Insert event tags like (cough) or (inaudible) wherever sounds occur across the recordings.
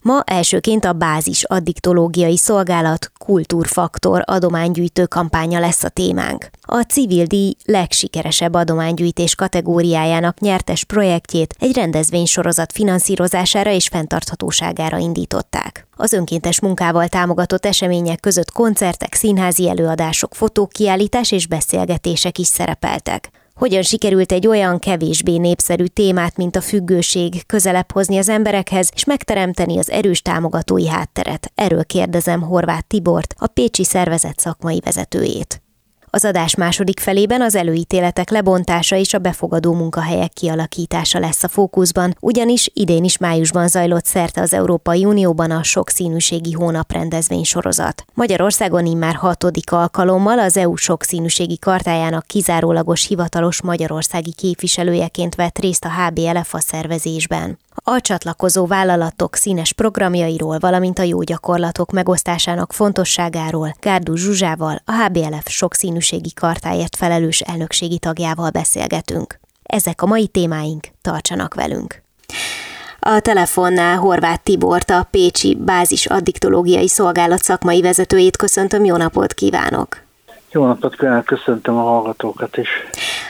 Ma elsőként a bázis addiktológiai szolgálat kultúrfaktor adománygyűjtő kampánya lesz a témánk. A civil díj legsikeresebb adománygyűjtés kategóriájának nyertes projektjét egy rendezvénysorozat finanszírozására és fenntarthatóságára indították. Az önkéntes munkával támogatott események között koncertek, színházi előadások, fotókiállítás és beszélgetések is szerepeltek. Hogyan sikerült egy olyan kevésbé népszerű témát, mint a függőség közelebb hozni az emberekhez, és megteremteni az erős támogatói hátteret? Erről kérdezem Horváth Tibort, a Pécsi szervezet szakmai vezetőjét. Az adás második felében az előítéletek lebontása és a befogadó munkahelyek kialakítása lesz a fókuszban, ugyanis idén is májusban zajlott szerte az Európai Unióban a sokszínűségi hónap rendezvény sorozat. Magyarországon immár hatodik alkalommal az EU sokszínűségi kartájának kizárólagos hivatalos magyarországi képviselőjeként vett részt a HBLF a szervezésben. A csatlakozó vállalatok színes programjairól, valamint a jó gyakorlatok megosztásának fontosságáról Gárdú Zsuzsával, a HBLF sokszínűségi kartáért felelős elnökségi tagjával beszélgetünk. Ezek a mai témáink, tartsanak velünk! A telefonnál Horváth Tibort, a Pécsi Bázis Addiktológiai Szolgálat szakmai vezetőjét köszöntöm, jó napot kívánok! Jó napot kívánok, köszöntöm a hallgatókat is!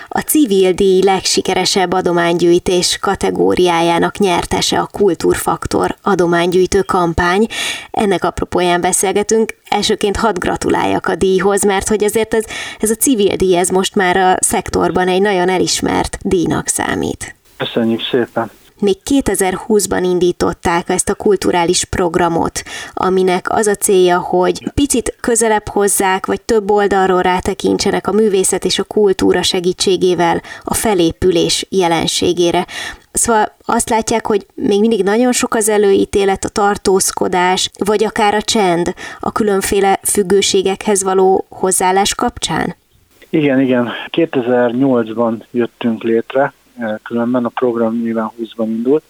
A civil díj legsikeresebb adománygyűjtés kategóriájának nyertese a Kultúrfaktor adománygyűjtő kampány. Ennek apropóján beszélgetünk. Elsőként hadd gratuláljak a díjhoz, mert hogy azért ez, ez a civil díj, ez most már a szektorban egy nagyon elismert díjnak számít. Köszönjük szépen! Még 2020-ban indították ezt a kulturális programot, aminek az a célja, hogy picit közelebb hozzák, vagy több oldalról rátekintsenek a művészet és a kultúra segítségével a felépülés jelenségére. Szóval azt látják, hogy még mindig nagyon sok az előítélet, a tartózkodás, vagy akár a csend a különféle függőségekhez való hozzáállás kapcsán? Igen, igen. 2008-ban jöttünk létre, különben a program nyilván 20-ban indult.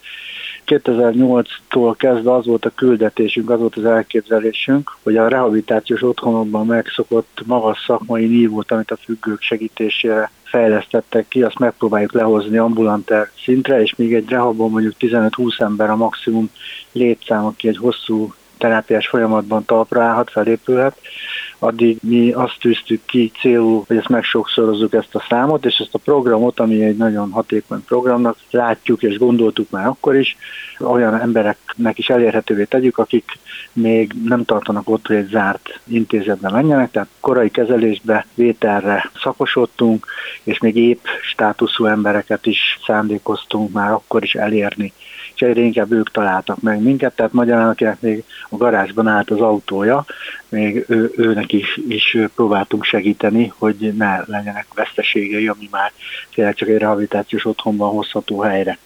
2008-tól kezdve az volt a küldetésünk, az volt az elképzelésünk, hogy a rehabilitációs otthonokban megszokott magas szakmai nívót, amit a függők segítésére fejlesztettek ki, azt megpróbáljuk lehozni ambulanter szintre, és még egy rehabban mondjuk 15-20 ember a maximum létszám, aki egy hosszú terápiás folyamatban talpra állhat, felépülhet, addig mi azt tűztük ki célul, hogy ezt megsokszorozzuk ezt a számot, és ezt a programot, ami egy nagyon hatékony programnak, látjuk és gondoltuk már akkor is, olyan embereknek is elérhetővé tegyük, akik még nem tartanak ott, hogy egy zárt intézetbe menjenek, tehát korai kezelésbe, vételre szakosodtunk, és még épp státuszú embereket is szándékoztunk már akkor is elérni egyre inkább ők találtak meg minket, tehát magyarán, akinek még a garázsban állt az autója, még ő, őnek is, is próbáltunk segíteni, hogy ne legyenek veszteségei, ami már tényleg csak egy rehabilitációs otthonban hozható helyre.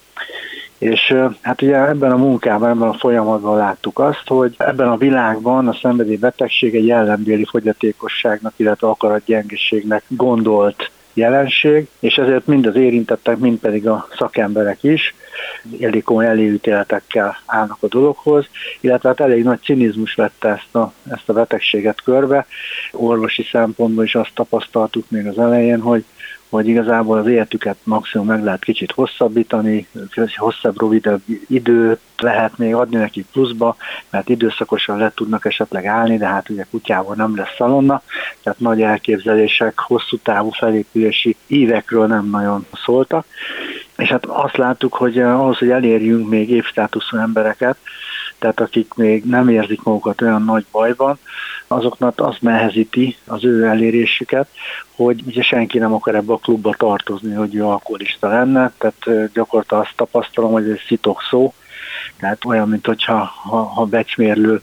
És hát ugye ebben a munkában, ebben a folyamatban láttuk azt, hogy ebben a világban a szenvedélybetegség egy jellemdéli fogyatékosságnak, illetve akaratgyengeségnek gondolt jelenség, és ezért mind az érintettek, mind pedig a szakemberek is elég komoly előítéletekkel állnak a dologhoz, illetve hát elég nagy cinizmus vette ezt a, ezt a betegséget körbe. Orvosi szempontból is azt tapasztaltuk még az elején, hogy hogy igazából az életüket maximum meg lehet kicsit hosszabbítani, hosszabb, rövidebb időt lehet még adni neki pluszba, mert időszakosan le tudnak esetleg állni, de hát ugye kutyával nem lesz szalonna, tehát nagy elképzelések, hosszú távú felépülési évekről nem nagyon szóltak. És hát azt láttuk, hogy eh, ahhoz, hogy elérjünk még évstátuszú embereket, tehát akik még nem érzik magukat olyan nagy bajban, azoknak azt nehezíti az ő elérésüket, hogy ugye senki nem akar ebbe a klubba tartozni, hogy ő alkoholista lenne, tehát gyakorlatilag azt tapasztalom, hogy ez szitok szó, tehát olyan, mint hogyha ha, ha becsmérlő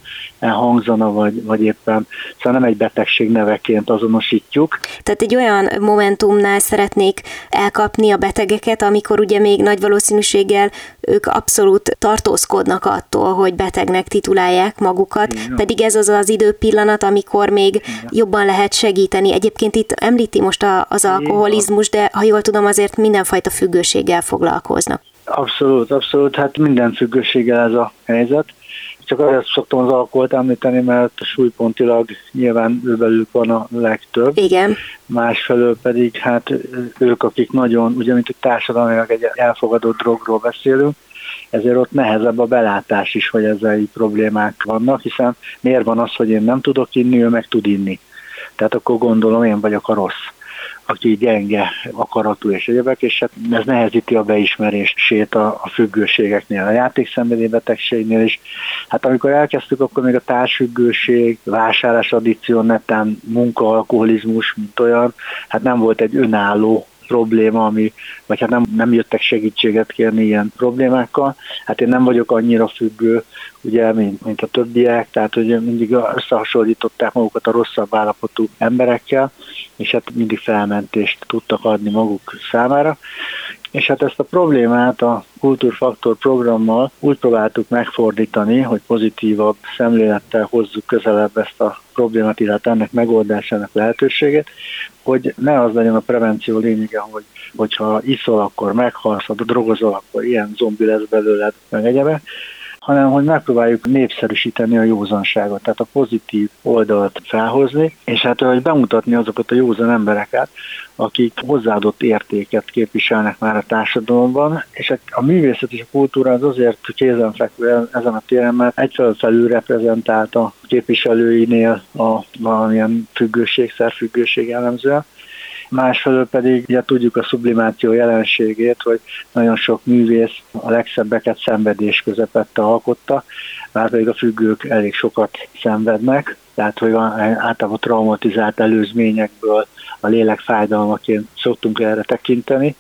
hangzana, vagy, vagy éppen, szóval nem egy betegség neveként azonosítjuk. Tehát egy olyan momentumnál szeretnék elkapni a betegeket, amikor ugye még nagy valószínűséggel ők abszolút tartózkodnak attól, hogy betegnek titulálják magukat, Igen. pedig ez az az időpillanat, amikor még Igen. jobban lehet segíteni. Egyébként itt említi most a, az alkoholizmus, de ha jól tudom, azért mindenfajta függőséggel foglalkoznak. Abszolút, abszolút, hát minden függőséggel ez a helyzet. Csak azért szoktam az alkoholt említeni, mert súlypontilag nyilván ővelük van a legtöbb. Igen. Másfelől pedig hát ők, akik nagyon, ugye mint egy társadalmilag egy elfogadott drogról beszélünk, ezért ott nehezebb a belátás is, hogy ezzel így problémák vannak, hiszen miért van az, hogy én nem tudok inni, ő meg tud inni. Tehát akkor gondolom, én vagyok a rossz aki gyenge akaratú és egyebek, és hát ez nehezíti a beismerését a, a függőségeknél, a játékszenvedélybetegségnél is. Hát amikor elkezdtük, akkor még a társfüggőség, vásárlás addikció, netán munka, alkoholizmus, mint olyan, hát nem volt egy önálló probléma, ami, vagy hát nem, nem jöttek segítséget kérni ilyen problémákkal. Hát én nem vagyok annyira függő, ugye, mint, mint a többiek, tehát hogy mindig összehasonlították magukat a rosszabb állapotú emberekkel, és hát mindig felmentést tudtak adni maguk számára. És hát ezt a problémát a Kultúrfaktor programmal úgy próbáltuk megfordítani, hogy pozitívabb szemlélettel hozzuk közelebb ezt a problémát, illetve ennek megoldásának lehetőségét, hogy ne az legyen a prevenció lényege, hogy hogyha iszol, akkor meghalsz, ha drogozol, akkor ilyen zombi lesz belőled, meg egyebe, hanem hogy megpróbáljuk népszerűsíteni a józanságot, tehát a pozitív oldalt felhozni, és hát hogy bemutatni azokat a józan embereket, akik hozzáadott értéket képviselnek már a társadalomban, és hát a művészet és a kultúra az azért kézenfekvő ezen a téren, mert egyfelől felül reprezentált a képviselőinél a valamilyen függőség, szerfüggőség jellemzően, másfelől pedig ugye tudjuk a sublimáció jelenségét, hogy nagyon sok művész a legszebbeket szenvedés közepette alkotta, már pedig a függők elég sokat szenvednek, tehát hogy általában traumatizált előzményekből a lélek fájdalmaként szoktunk erre tekinteni,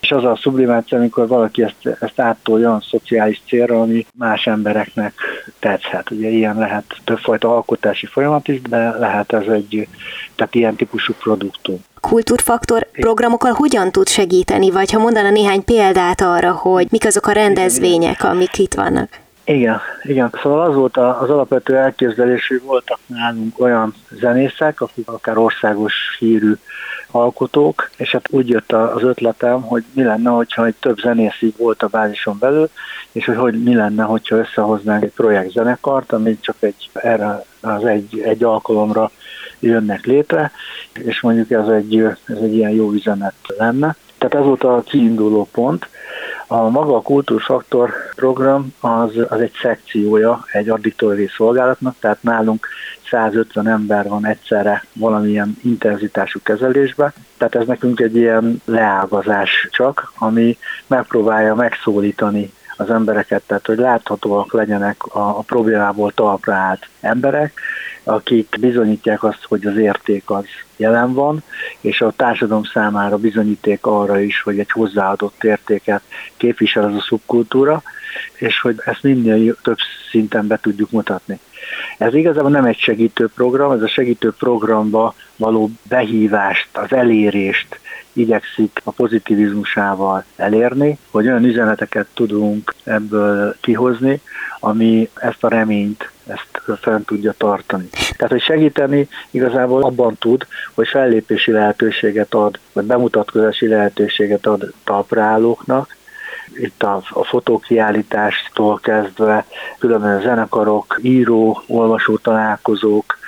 és az a sublimáció, amikor valaki ezt, ezt áttolja olyan szociális célra, ami más embereknek tetszhet. Ugye ilyen lehet többfajta alkotási folyamat is, de lehet ez egy, tehát ilyen típusú produktum kultúrfaktor programokkal hogyan tud segíteni, vagy ha mondana néhány példát arra, hogy mik azok a rendezvények, amik itt vannak? Igen, igen. Szóval az volt az alapvető elképzelés, hogy voltak nálunk olyan zenészek, akik akár országos hírű alkotók, és hát úgy jött az ötletem, hogy mi lenne, hogyha egy több zenész így volt a bázison belül, és hogy, hogy mi lenne, hogyha összehoznánk egy projektzenekart, ami csak egy, erre az egy, egy alkalomra jönnek létre, és mondjuk ez egy, ez egy ilyen jó üzenet lenne. Tehát ez volt a kiinduló pont. A maga a kultúrfaktor program az, az egy szekciója egy addiktóriai szolgálatnak, tehát nálunk 150 ember van egyszerre valamilyen intenzitású kezelésbe, tehát ez nekünk egy ilyen leágazás csak, ami megpróbálja megszólítani az embereket, tehát hogy láthatóak legyenek a, a problémából talpra állt emberek, akik bizonyítják azt, hogy az érték az jelen van, és a társadalom számára bizonyíték arra is, hogy egy hozzáadott értéket képvisel az a szubkultúra, és hogy ezt minél több szinten be tudjuk mutatni. Ez igazából nem egy segítő program, ez a segítő programba való behívást, az elérést igyekszik a pozitivizmusával elérni, hogy olyan üzeneteket tudunk ebből kihozni, ami ezt a reményt ezt fent tudja tartani. Tehát, hogy segíteni igazából abban tud, hogy fellépési lehetőséget ad, vagy bemutatkozási lehetőséget ad talpraállóknak, itt a, a fotókiállítástól kezdve különböző zenekarok, író, olvasó találkozók,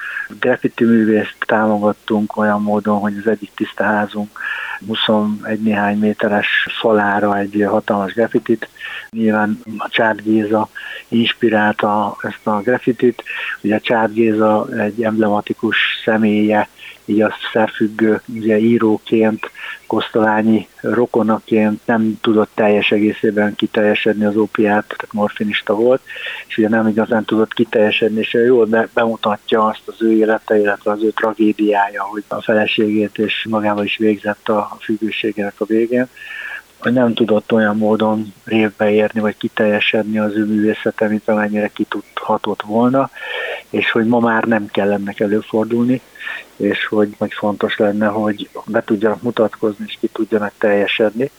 graffiti művészt támogattunk olyan módon, hogy az egyik tisztaházunk 21 néhány méteres falára egy hatalmas graffitit. Nyilván a Csád Géza inspirálta ezt a graffitit. Ugye a Csád Géza egy emblematikus személye, így a szerfüggő ugye íróként Kosztolányi rokonaként nem tudott teljes egészében kiteljesedni az ópiát, tehát morfinista volt, és ugye nem igazán tudott kiteljesedni, és jól be, bemutatja azt az ő élete, illetve az ő tragédiája, hogy a feleségét és magával is végzett a függőségének a végén. hogy nem tudott olyan módon révbe érni, vagy kiteljesedni az ő művészete, mint amennyire ki tudhatott volna, és hogy ma már nem kell ennek előfordulni, és hogy, hogy fontos lenne, hogy be tudjanak mutatkozni, és ki tudjanak teljesedni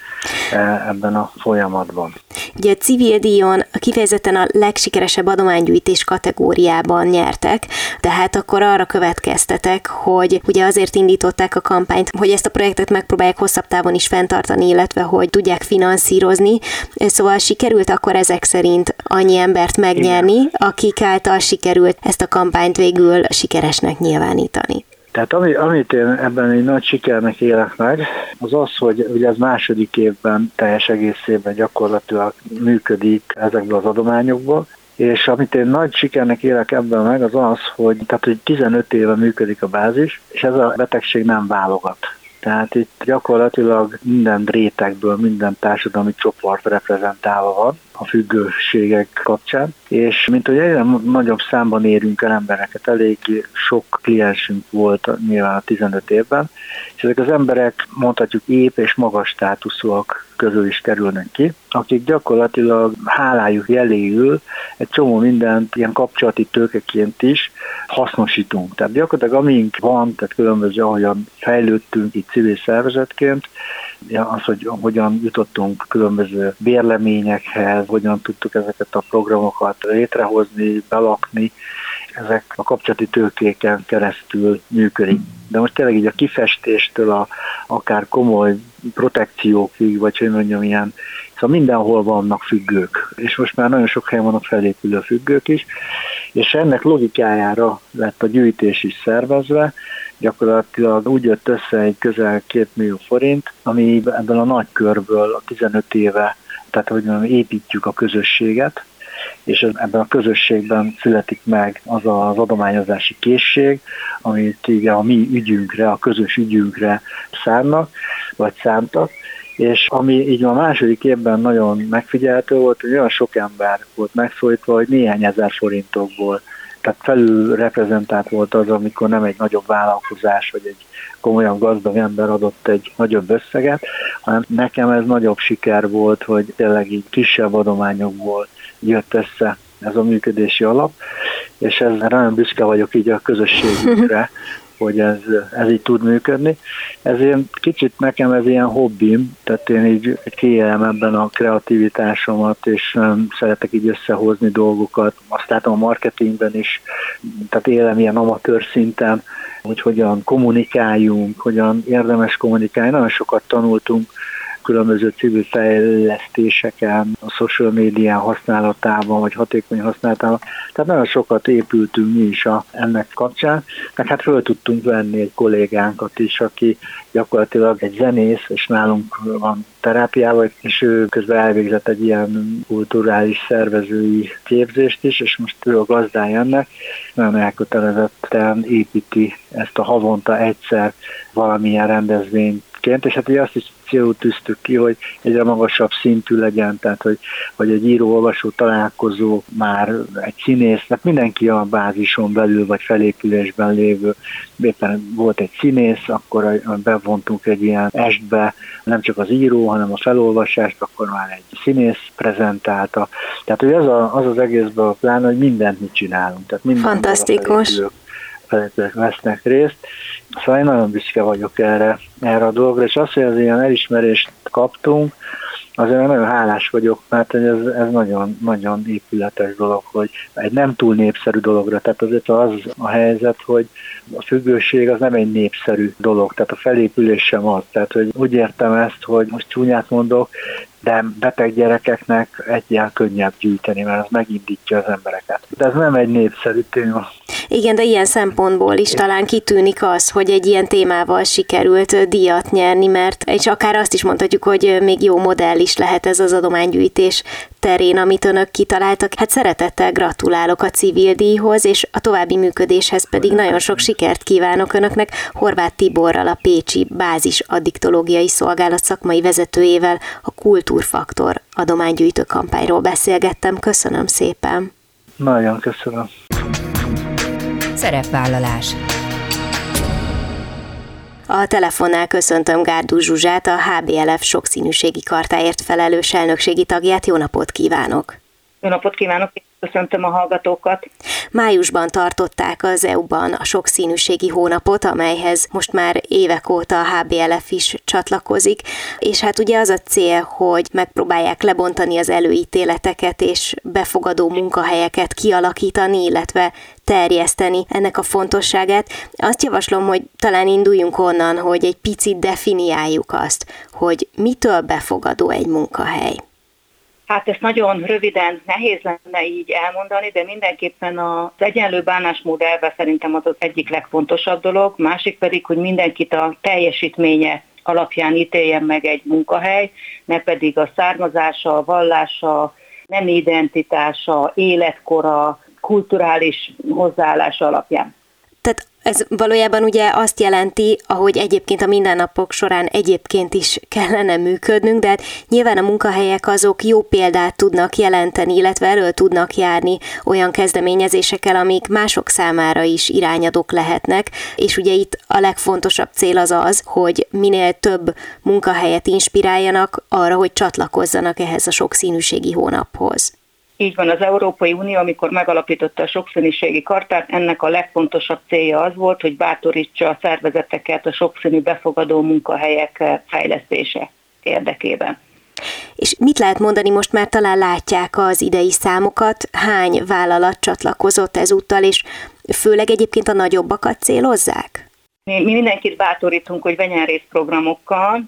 e, ebben a folyamatban. Ugye a civil díjon kifejezetten a legsikeresebb adománygyűjtés kategóriában nyertek, tehát akkor arra következtetek, hogy ugye azért indították a kampányt, hogy ezt a projektet megpróbálják hosszabb távon is fenntartani, illetve hogy tudják finanszírozni. Szóval sikerült akkor ezek szerint annyi embert megnyerni, akik által sikerült ezt a kampányt végül sikeresnek nyilvánítani. Tehát ami, amit én ebben egy nagy sikernek élek meg, az az, hogy ugye ez második évben teljes egészében gyakorlatilag működik ezekből az adományokból, és amit én nagy sikernek élek ebben meg, az az, hogy, tehát, hogy 15 éve működik a bázis, és ez a betegség nem válogat. Tehát itt gyakorlatilag minden rétegből, minden társadalmi csoport reprezentálva van a függőségek kapcsán, és mint hogy egyre nagyobb számban érünk el embereket, elég sok kliensünk volt nyilván a 15 évben, és ezek az emberek mondhatjuk ép és magas státuszúak közül is kerülnek ki, akik gyakorlatilag hálájuk jeléül egy csomó mindent ilyen kapcsolati tőkeként is hasznosítunk. Tehát gyakorlatilag amink van, tehát különböző, ahogyan fejlődtünk itt civil szervezetként, az, hogy hogyan jutottunk különböző bérleményekhez, hogyan tudtuk ezeket a programokat létrehozni, belakni, ezek a kapcsolati tőkéken keresztül működik. De most tényleg így a kifestéstől a, akár komoly protekciókig, vagy hogy mondjam, ilyen, szóval mindenhol vannak függők, és most már nagyon sok helyen vannak felépülő függők is, és ennek logikájára lett a gyűjtés is szervezve, gyakorlatilag úgy jött össze egy közel 2 millió forint, ami ebből a nagy körből a 15 éve, tehát hogy mondjam, építjük a közösséget, és ebben a közösségben születik meg az az adományozási készség, amit igen a mi ügyünkre, a közös ügyünkre szánnak, vagy szántak, és ami így a második évben nagyon megfigyelhető volt, hogy olyan sok ember volt megszólítva, hogy néhány ezer forintokból tehát felül reprezentált volt az, amikor nem egy nagyobb vállalkozás, vagy egy komolyan gazdag ember adott egy nagyobb összeget, hanem nekem ez nagyobb siker volt, hogy tényleg így kisebb adományokból jött össze ez a működési alap, és ez nagyon büszke vagyok így a közösségünkre, (laughs) hogy ez, ez így tud működni. Ezért kicsit nekem ez ilyen hobbim, tehát én így kiélem ebben a kreativitásomat, és szeretek így összehozni dolgokat. Azt látom a marketingben is, tehát élem ilyen amatőr szinten, hogy hogyan kommunikáljunk, hogyan érdemes kommunikálni. Nagyon sokat tanultunk különböző civil fejlesztéseken, a social média használatában, vagy hatékony használatában. Tehát nagyon sokat épültünk mi is a, ennek kapcsán, meg hát föl tudtunk venni egy kollégánkat is, aki gyakorlatilag egy zenész, és nálunk van terápiával, és ő közben elvégzett egy ilyen kulturális szervezői képzést is, és most ő a gazdája ennek, nagyon elkötelezetten építi ezt a havonta egyszer valamilyen rendezvényt és hát ugye azt is célul tűztük ki, hogy egyre magasabb szintű legyen, tehát hogy, hogy egy író-olvasó találkozó már egy színész, tehát mindenki a bázison belül vagy felépülésben lévő, éppen volt egy színész, akkor bevontunk egy ilyen estbe, nem csak az író, hanem a felolvasást, akkor már egy színész prezentálta. Tehát hogy az, a, az az egészben a plán, hogy mindent mit csinálunk. Tehát minden Fantasztikus felépülők vesznek részt. Szóval én nagyon büszke vagyok erre, erre a dologra, és azt, hogy az ilyen elismerést kaptunk, azért nagyon hálás vagyok, mert ez, ez nagyon, nagyon épületes dolog, hogy egy nem túl népszerű dologra, tehát azért az a helyzet, hogy a függőség az nem egy népszerű dolog, tehát a felépülés sem az. Tehát, hogy úgy értem ezt, hogy most csúnyát mondok, de beteg gyerekeknek egy ilyen könnyebb gyűjteni, mert az megindítja az embereket. De ez nem egy népszerű téma. Igen, de ilyen szempontból is talán kitűnik az, hogy egy ilyen témával sikerült díjat nyerni, mert és akár azt is mondhatjuk, hogy még jó modell is lehet ez az adománygyűjtés terén, amit önök kitaláltak. Hát szeretettel gratulálok a civil díjhoz, és a további működéshez pedig nagyon sok sikert kívánok önöknek. Horváth Tiborral, a Pécsi Bázis Addiktológiai Szolgálat szakmai vezetőjével a Kultúrfaktor adománygyűjtő kampányról beszélgettem. Köszönöm szépen! Nagyon köszönöm! Szerepvállalás A telefonnál köszöntöm Gárdú Zsuzsát, a HBLF sokszínűségi kartáért felelős elnökségi tagját. Jó napot kívánok! Jó napot kívánok! Köszöntöm a hallgatókat. Májusban tartották az EU-ban a sokszínűségi hónapot, amelyhez most már évek óta a HBLF is csatlakozik, és hát ugye az a cél, hogy megpróbálják lebontani az előítéleteket és befogadó munkahelyeket kialakítani, illetve terjeszteni ennek a fontosságát. Azt javaslom, hogy talán induljunk onnan, hogy egy picit definiáljuk azt, hogy mitől befogadó egy munkahely. Hát ezt nagyon röviden nehéz lenne így elmondani, de mindenképpen az egyenlő bánásmód elve szerintem az az egyik legfontosabb dolog, másik pedig, hogy mindenkit a teljesítménye alapján ítéljen meg egy munkahely, ne pedig a származása, a vallása, nem identitása, életkora, kulturális hozzáállása alapján. Tehát ez valójában ugye azt jelenti, ahogy egyébként a mindennapok során egyébként is kellene működnünk, de hát nyilván a munkahelyek azok jó példát tudnak jelenteni, illetve elől tudnak járni olyan kezdeményezésekkel, amik mások számára is irányadók lehetnek, és ugye itt a legfontosabb cél az az, hogy minél több munkahelyet inspiráljanak arra, hogy csatlakozzanak ehhez a sokszínűségi hónaphoz. Így van, az Európai Unió, amikor megalapította a sokszínűségi kartát, ennek a legfontosabb célja az volt, hogy bátorítsa a szervezeteket a sokszínű befogadó munkahelyek fejlesztése érdekében. És mit lehet mondani, most már talán látják az idei számokat, hány vállalat csatlakozott ezúttal, és főleg egyébként a nagyobbakat célozzák? Mi, mi mindenkit bátorítunk, hogy vegyen részt programokkal,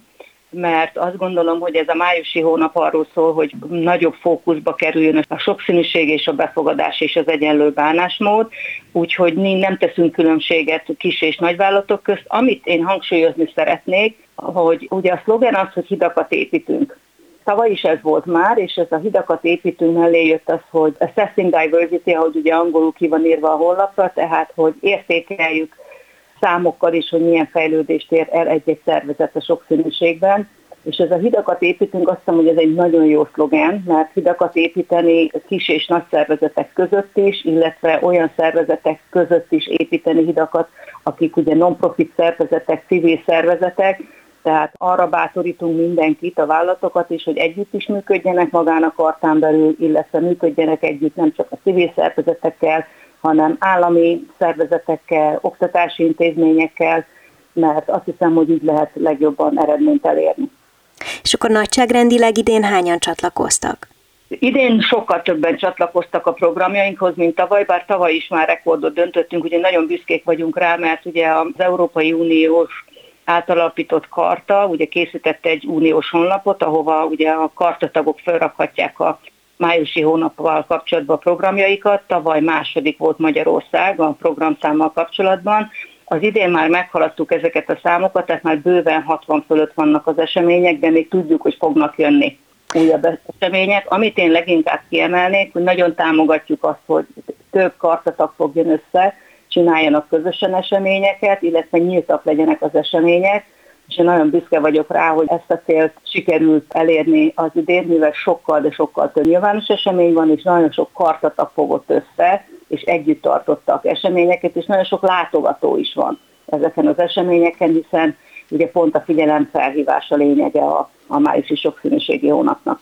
mert azt gondolom, hogy ez a májusi hónap arról szól, hogy nagyobb fókuszba kerüljön a sokszínűség és a befogadás és az egyenlő bánásmód, úgyhogy nem teszünk különbséget kis és nagyvállalatok közt. Amit én hangsúlyozni szeretnék, hogy ugye a szlogen az, hogy hidakat építünk. Tavaly is ez volt már, és ez a hidakat építünk mellé jött az, hogy assessing diversity, ahogy ugye angolul ki van írva a honlapra, tehát hogy értékeljük számokkal is, hogy milyen fejlődést ér el egy-egy szervezet a sokszínűségben. És ez a hidakat építünk, azt hiszem, hogy ez egy nagyon jó szlogen, mert hidakat építeni kis és nagy szervezetek között is, illetve olyan szervezetek között is építeni hidakat, akik ugye non-profit szervezetek, civil szervezetek, tehát arra bátorítunk mindenkit, a vállalatokat is, hogy együtt is működjenek magán a kartán belül, illetve működjenek együtt nem csak a civil szervezetekkel, hanem állami szervezetekkel, oktatási intézményekkel, mert azt hiszem, hogy így lehet legjobban eredményt elérni. És akkor nagyságrendileg idén hányan csatlakoztak? Idén sokkal többen csatlakoztak a programjainkhoz, mint tavaly, bár tavaly is már rekordot döntöttünk, ugye nagyon büszkék vagyunk rá, mert ugye az Európai Uniós átalapított karta, ugye készítette egy uniós honlapot, ahova ugye a kartatagok felrakhatják a májusi hónappal kapcsolatban a programjaikat. Tavaly második volt Magyarország a programszámmal kapcsolatban. Az idén már meghaladtuk ezeket a számokat, tehát már bőven 60 fölött vannak az események, de még tudjuk, hogy fognak jönni újabb események. Amit én leginkább kiemelnék, hogy nagyon támogatjuk azt, hogy több kartatag fogjon össze, csináljanak közösen eseményeket, illetve nyíltak legyenek az események, és én nagyon büszke vagyok rá, hogy ezt a célt sikerült elérni az idén, mivel sokkal, de sokkal több nyilvános esemény van, és nagyon sok kartatak fogott össze, és együtt tartottak eseményeket, és nagyon sok látogató is van ezeken az eseményeken, hiszen ugye pont a figyelemfelhívás a lényege a, a májusi sokszínűségi hónapnak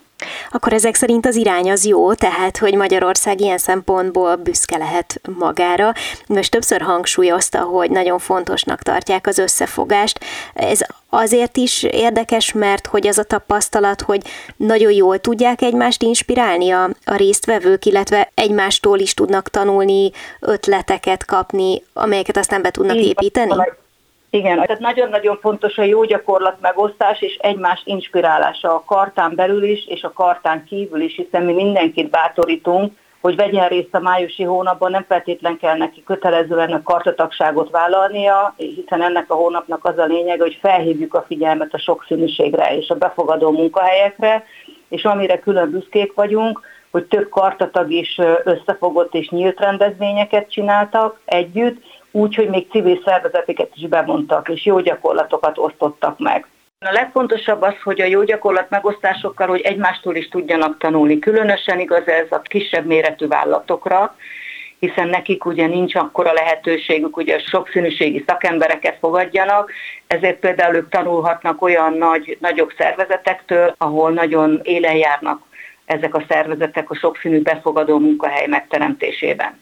akkor ezek szerint az irány az jó, tehát hogy Magyarország ilyen szempontból büszke lehet magára. Most többször hangsúlyozta, hogy nagyon fontosnak tartják az összefogást. Ez azért is érdekes, mert hogy az a tapasztalat, hogy nagyon jól tudják egymást inspirálni a, a résztvevők, illetve egymástól is tudnak tanulni, ötleteket kapni, amelyeket aztán be tudnak építeni? Igen, tehát nagyon-nagyon fontos a jó gyakorlat megosztás és egymás inspirálása a kartán belül is, és a kartán kívül is, hiszen mi mindenkit bátorítunk, hogy vegyen részt a májusi hónapban, nem feltétlen kell neki kötelezően a kartatagságot vállalnia, hiszen ennek a hónapnak az a lényeg, hogy felhívjuk a figyelmet a sokszínűségre és a befogadó munkahelyekre, és amire külön büszkék vagyunk, hogy több kartatag is összefogott és nyílt rendezvényeket csináltak együtt, úgy, hogy még civil szervezeteket is bevontak, és jó gyakorlatokat osztottak meg. A legfontosabb az, hogy a jó gyakorlat megosztásokkal, hogy egymástól is tudjanak tanulni. Különösen igaz ez a kisebb méretű vállalatokra, hiszen nekik ugye nincs akkora lehetőségük, ugye sokszínűségi szakembereket fogadjanak, ezért például ők tanulhatnak olyan nagy, nagyobb szervezetektől, ahol nagyon élen járnak ezek a szervezetek a sokszínű befogadó munkahely megteremtésében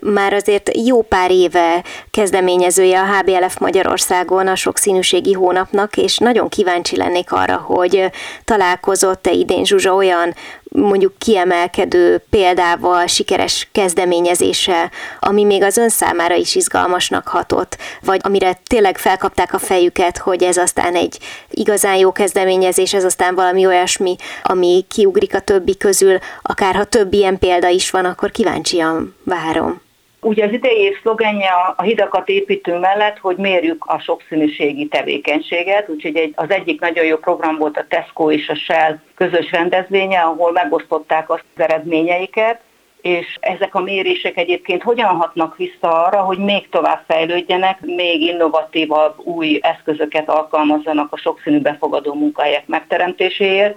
már azért jó pár éve kezdeményezője a HBLF Magyarországon a sokszínűségi hónapnak, és nagyon kíváncsi lennék arra, hogy találkozott-e idén Zsuzsa olyan mondjuk kiemelkedő példával, sikeres kezdeményezése, ami még az ön számára is izgalmasnak hatott, vagy amire tényleg felkapták a fejüket, hogy ez aztán egy igazán jó kezdeményezés, ez aztán valami olyasmi, ami kiugrik a többi közül, akár ha több ilyen példa is van, akkor kíváncsian várom. Ugye az idei év szlogenje a hidakat építő mellett, hogy mérjük a sokszínűségi tevékenységet, úgyhogy egy, az egyik nagyon jó program volt a Tesco és a Shell közös rendezvénye, ahol megosztották az eredményeiket, és ezek a mérések egyébként hogyan hatnak vissza arra, hogy még tovább fejlődjenek, még innovatívabb új eszközöket alkalmazzanak a sokszínű befogadó munkahelyek megteremtéséért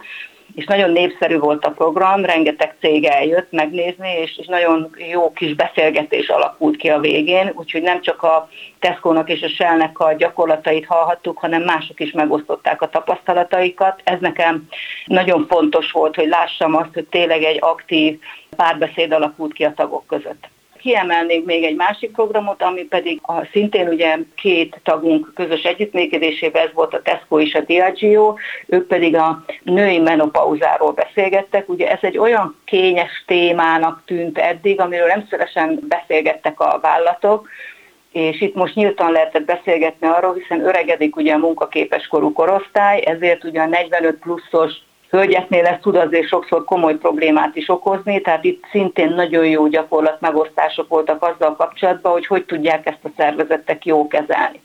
és nagyon népszerű volt a program, rengeteg cég eljött megnézni, és, és nagyon jó kis beszélgetés alakult ki a végén, úgyhogy nem csak a Tesco-nak és a Shell-nek a gyakorlatait hallhattuk, hanem mások is megosztották a tapasztalataikat. Ez nekem nagyon fontos volt, hogy lássam azt, hogy tényleg egy aktív párbeszéd alakult ki a tagok között. Kiemelnék még egy másik programot, ami pedig a, szintén ugye két tagunk közös együttműködésében, ez volt a Tesco és a Diageo, ők pedig a női menopauzáról beszélgettek. Ugye ez egy olyan kényes témának tűnt eddig, amiről nem szívesen beszélgettek a vállalatok, és itt most nyíltan lehetett beszélgetni arról, hiszen öregedik ugye a munkaképes korú korosztály, ezért ugye a 45 pluszos hölgyeknél ez tud azért sokszor komoly problémát is okozni, tehát itt szintén nagyon jó gyakorlat megosztások voltak azzal kapcsolatban, hogy hogy tudják ezt a szervezetek jó kezelni.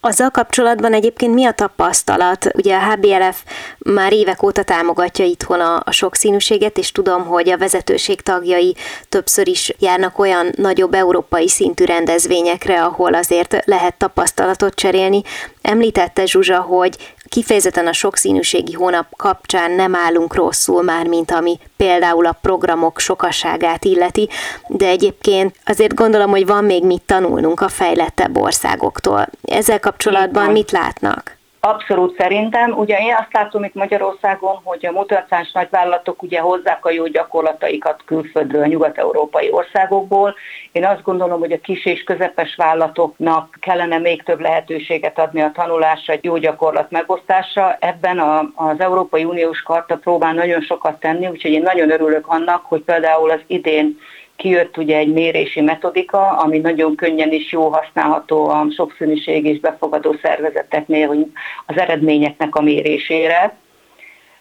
Azzal kapcsolatban egyébként mi a tapasztalat? Ugye a HBLF már évek óta támogatja itthon a, sokszínűséget, és tudom, hogy a vezetőség tagjai többször is járnak olyan nagyobb európai szintű rendezvényekre, ahol azért lehet tapasztalatot cserélni. Említette Zsuzsa, hogy kifejezetten a sokszínűségi hónap kapcsán nem állunk rosszul már, mint ami például a programok sokaságát illeti, de egyébként azért gondolom, hogy van még mit tanulnunk a fejlettebb országoktól. Ezzel kapcsolatban mit látnak? Abszolút szerintem. Ugye én azt látom itt Magyarországon, hogy a mutatás nagyvállalatok ugye hozzák a jó gyakorlataikat külföldről, nyugat-európai országokból. Én azt gondolom, hogy a kis és közepes vállalatoknak kellene még több lehetőséget adni a tanulásra, egy jó gyakorlat megosztásra. Ebben a, az Európai Uniós Karta próbál nagyon sokat tenni, úgyhogy én nagyon örülök annak, hogy például az idén kijött ugye egy mérési metodika, ami nagyon könnyen is jó használható a sokszínűség és befogadó szervezeteknél, hogy az eredményeknek a mérésére.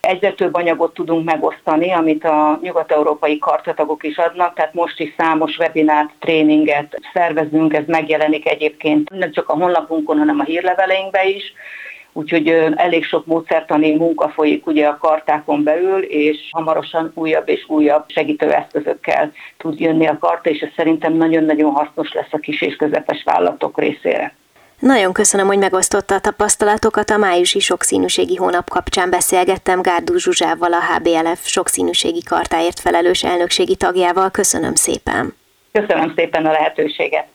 Egyre több anyagot tudunk megosztani, amit a nyugat-európai kartatagok is adnak, tehát most is számos webinát, tréninget szervezünk, ez megjelenik egyébként nem csak a honlapunkon, hanem a hírleveleinkben is úgyhogy elég sok módszertani munka folyik ugye a kartákon belül, és hamarosan újabb és újabb segítőeszközökkel tud jönni a karta, és ez szerintem nagyon-nagyon hasznos lesz a kis és közepes vállalatok részére. Nagyon köszönöm, hogy megosztotta a tapasztalatokat. A májusi sokszínűségi hónap kapcsán beszélgettem Gárdú Zsuzsával, a HBLF sokszínűségi kartáért felelős elnökségi tagjával. Köszönöm szépen. Köszönöm szépen a lehetőséget.